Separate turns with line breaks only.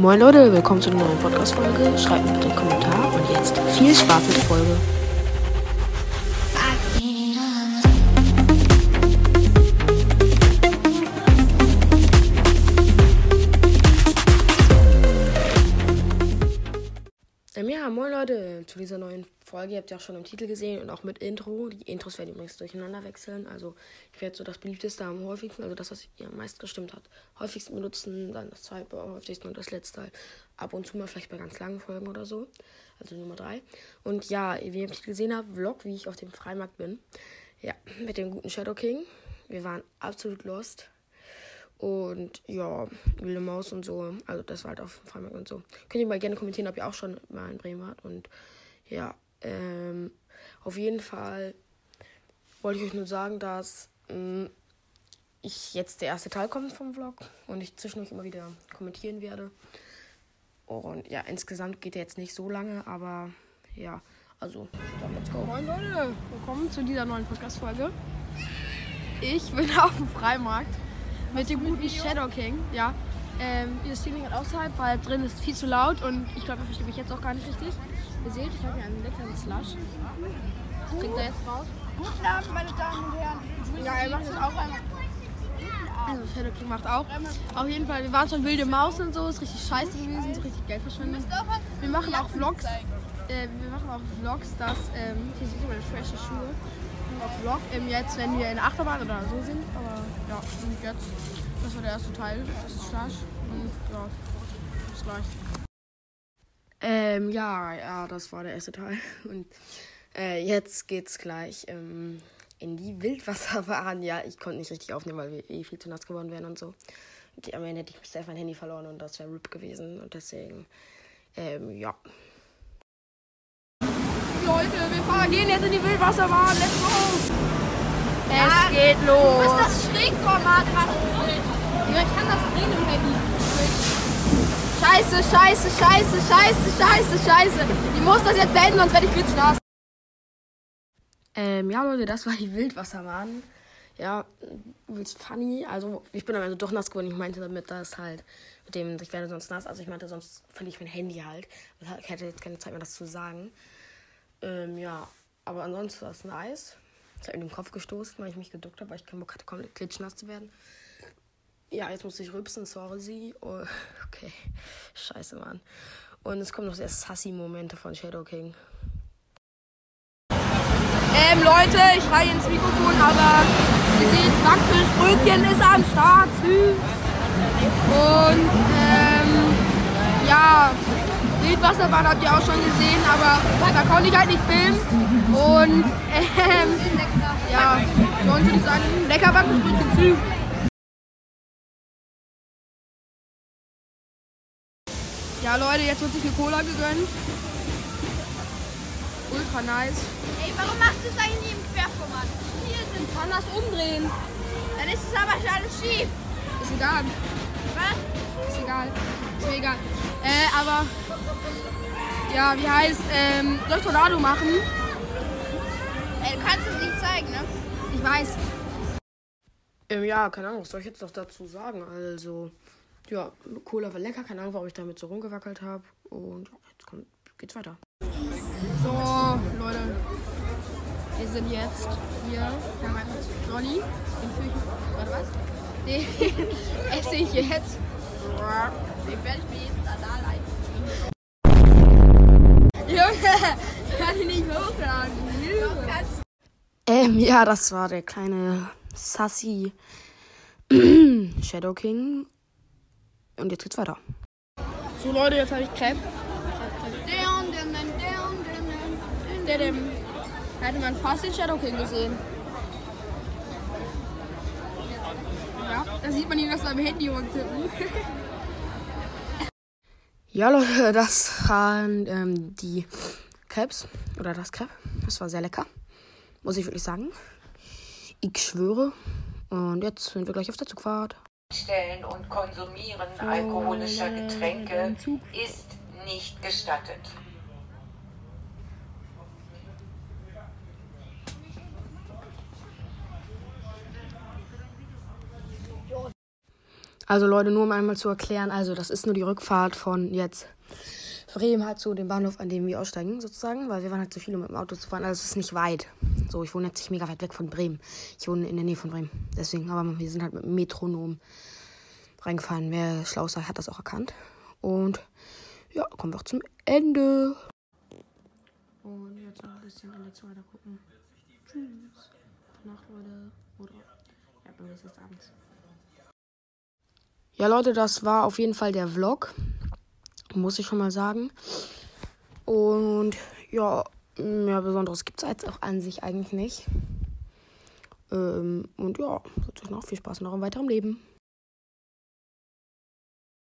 Moin Leute, willkommen zu einer neuen Podcast-Folge. Schreibt mir bitte einen Kommentar und jetzt viel Spaß mit der Folge. Dieser neuen Folge. Ihr habt ja auch schon im Titel gesehen und auch mit Intro. Die Intros werden übrigens durcheinander wechseln. Also ich werde so das beliebteste am häufigsten, also das, was ihr am meisten gestimmt hat, häufigsten benutzen, dann das zweite häufigsten und das letzte halt ab und zu mal vielleicht bei ganz langen Folgen oder so. Also Nummer drei. Und ja, wie ihr im Titel gesehen habt, Vlog, wie ich auf dem Freimarkt bin. Ja, mit dem guten Shadow King. Wir waren absolut lost. Und ja, Wilde Maus und so. Also das war halt auf dem Freimarkt und so. Könnt ihr mal gerne kommentieren, ob ihr auch schon mal in Bremen wart. Und ja, ähm, auf jeden Fall wollte ich euch nur sagen, dass ähm, ich jetzt der erste Teil kommt vom Vlog und ich zwischendurch immer wieder kommentieren werde. Und ja, insgesamt geht er jetzt nicht so lange, aber ja, also dann let's go.
Moin Leute, willkommen zu dieser neuen Podcast-Folge. Ich bin auf dem Freimarkt mit dem guten Shadow King. Ja, ähm, dieses Streaming hat außerhalb, weil drin ist viel zu laut und ich glaube, er versteht mich jetzt auch gar nicht richtig. Ihr seht, ich habe hier einen leckeren Slush. Trinkt er jetzt raus.
Guten Abend, meine Damen und Herren.
Ja, er macht das auch einmal. Also Shadow King macht auch. Auf jeden Fall, wir waren schon wilde Maus und so, ist richtig scheiße gewesen, so richtig Geld verschwendet. Wir machen auch Vlogs. Äh, wir machen auch Vlogs, dass, ähm, hier sind meine frische Schuhe. Auf Vlog, ähm, jetzt, wenn wir in der Achterbahn oder so sind. Aber ja, und jetzt, das war der erste Teil, das ist Slash. Und ja, bis gleich.
Ähm, ja, ja, das war der erste Teil. Und äh, jetzt geht's gleich ähm, in die Wildwasserbahn. Ja, ich konnte nicht richtig aufnehmen, weil wir eh viel zu nass geworden wären und so. Okay, am Ende hätte ich selbst mein Handy verloren und das wäre RIP gewesen. Und deswegen, ähm, ja.
Leute, wir fahren, gehen jetzt in die Wildwasserbahn, let's go! Es
Ja,
geht
Du
los!
musst das Schrägformat machen.
Ja, ich kann das drehen im Handy. Scheiße, scheiße, scheiße, scheiße, scheiße, scheiße. Ich muss das jetzt beenden, sonst werde ich klitschnass.
Ähm, ja, Leute, das war die Wildwasserbahn. Ja, übelst funny. Also, ich bin am Ende doch nass geworden. Ich meinte damit, dass halt mit dem, ich werde sonst nass. Also, ich meinte, sonst verliere ich mein Handy halt. Ich hätte jetzt keine Zeit mehr, das zu sagen. Ähm, ja, aber ansonsten war es nice. Ich habe mir den Kopf gestoßen, weil ich mich geduckt habe, weil ich keinen Bock hatte, komplett klitschnass zu werden. Ja, jetzt muss ich rübsen, sorry. Oh, okay, scheiße, Mann. Und es kommen noch sehr sassy Momente von Shadow King.
Ähm, Leute, ich schreie ins Mikrofon, aber ihr seht, Backfischbrötchen ist am Start. Und, ähm, ja, Wildwasserbahn habt ihr auch schon gesehen, aber da konnte ich halt nicht filmen. Und, ähm, ja, sonst würde ich sagen, lecker Backfischbrötchen, süß. Ja, Leute, jetzt wird sich eine Cola gegönnt. Ultra nice.
Ey, warum machst du es eigentlich nie im Querformat? Hier sind.
kann das umdrehen.
Dann ist es aber schon alles schief.
Ist egal.
Was?
Ist egal. Ist mir egal. Äh, aber. Ja, wie heißt, ähm, soll ich Tornado machen?
Ey, du kannst es nicht zeigen, ne?
Ich weiß.
Ähm, ja, keine Ahnung, was soll ich jetzt noch dazu sagen? Also, ja, Cola war lecker, keine Ahnung, warum ich damit so rumgewackelt habe. Und jetzt kommt, geht's weiter.
So, Leute. Wir sind jetzt hier. Wir haben einen Jolly. Den. Warte, was? Den esse ich jetzt.
Den werde ich mir jetzt da leiten.
Junge, kann ich nicht hochladen.
Ähm, ja, das war der kleine Sassy Shadow King. Und jetzt geht's weiter.
So, Leute, jetzt habe ich Crepe. Der dem. Da hätte man fast den Shadow King gesehen. Ja, da sieht man ihn das am Handy rumtippen.
Ja, Leute, das waren ähm, die Crepes. Oder das Crepe. Das war sehr lecker. Muss ich wirklich sagen. Ich schwöre. Und jetzt sind wir gleich auf der Zugfahrt.
Stellen und Konsumieren alkoholischer Getränke ist nicht gestattet.
Also Leute, nur um einmal zu erklären, also das ist nur die Rückfahrt von jetzt Bremen halt zu dem Bahnhof, an dem wir aussteigen, sozusagen, weil wir waren halt zu viel, um mit dem Auto zu fahren. Also es ist nicht weit. So, ich wohne jetzt nicht mega weit weg von Bremen. Ich wohne in der Nähe von Bremen. Deswegen, aber wir sind halt mit dem Metronom reingefahren. Wer schlau sei, hat das auch erkannt. Und ja, kommen wir auch zum Ende. Und jetzt noch ein bisschen Lektion weiter gucken. Tschüss. Gute Nacht, Leute. Oder ja, bei mir ist es abends. Ja, Leute, das war auf jeden Fall der Vlog. Muss ich schon mal sagen. Und ja, mehr Besonderes gibt es jetzt auch an sich eigentlich nicht. Ähm, und ja, wünsche euch noch viel Spaß noch im weiteren Leben.